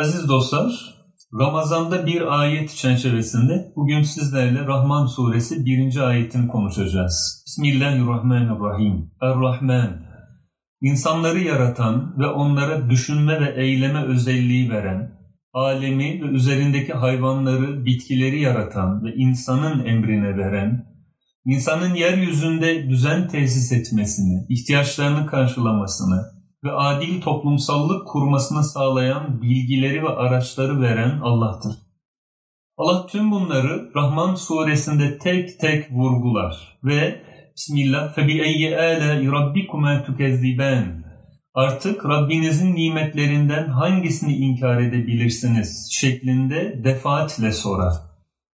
Aziz dostlar, Ramazan'da bir ayet çerçevesinde bugün sizlerle Rahman suresi birinci ayetini konuşacağız. Bismillahirrahmanirrahim. Er-Rahman, insanları yaratan ve onlara düşünme ve eyleme özelliği veren, alemi ve üzerindeki hayvanları, bitkileri yaratan ve insanın emrine veren, insanın yeryüzünde düzen tesis etmesini, ihtiyaçlarını karşılamasını, ve adil toplumsallık kurmasını sağlayan bilgileri ve araçları veren Allah'tır. Allah tüm bunları Rahman suresinde tek tek vurgular ve Bismillah fe bi eyyi ala rabbikuma tukezziben Artık Rabbinizin nimetlerinden hangisini inkar edebilirsiniz şeklinde defaatle sorar.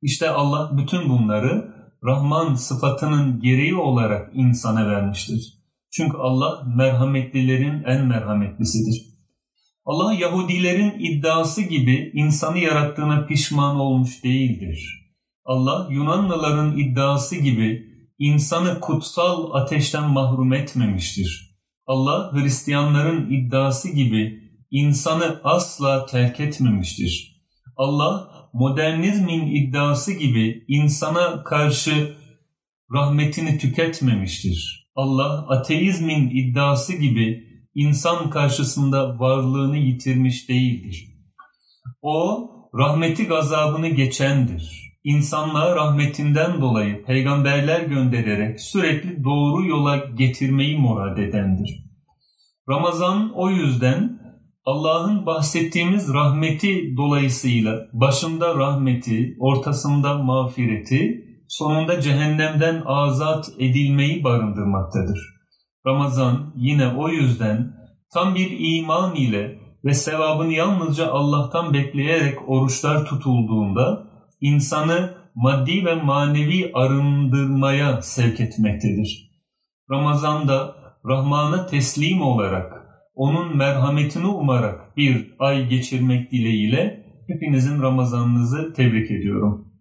İşte Allah bütün bunları Rahman sıfatının gereği olarak insana vermiştir. Çünkü Allah merhametlilerin en merhametlisidir. Allah Yahudilerin iddiası gibi insanı yarattığına pişman olmuş değildir. Allah Yunanlıların iddiası gibi insanı kutsal ateşten mahrum etmemiştir. Allah Hristiyanların iddiası gibi insanı asla terk etmemiştir. Allah modernizmin iddiası gibi insana karşı rahmetini tüketmemiştir. Allah ateizmin iddiası gibi insan karşısında varlığını yitirmiş değildir. O rahmeti gazabını geçendir. İnsanlığa rahmetinden dolayı peygamberler göndererek sürekli doğru yola getirmeyi murad edendir. Ramazan o yüzden Allah'ın bahsettiğimiz rahmeti dolayısıyla başında rahmeti, ortasında mağfireti, sonunda cehennemden azat edilmeyi barındırmaktadır. Ramazan yine o yüzden tam bir iman ile ve sevabını yalnızca Allah'tan bekleyerek oruçlar tutulduğunda insanı maddi ve manevi arındırmaya sevk etmektedir. Ramazan'da Rahman'a teslim olarak, onun merhametini umarak bir ay geçirmek dileğiyle hepinizin Ramazanınızı tebrik ediyorum.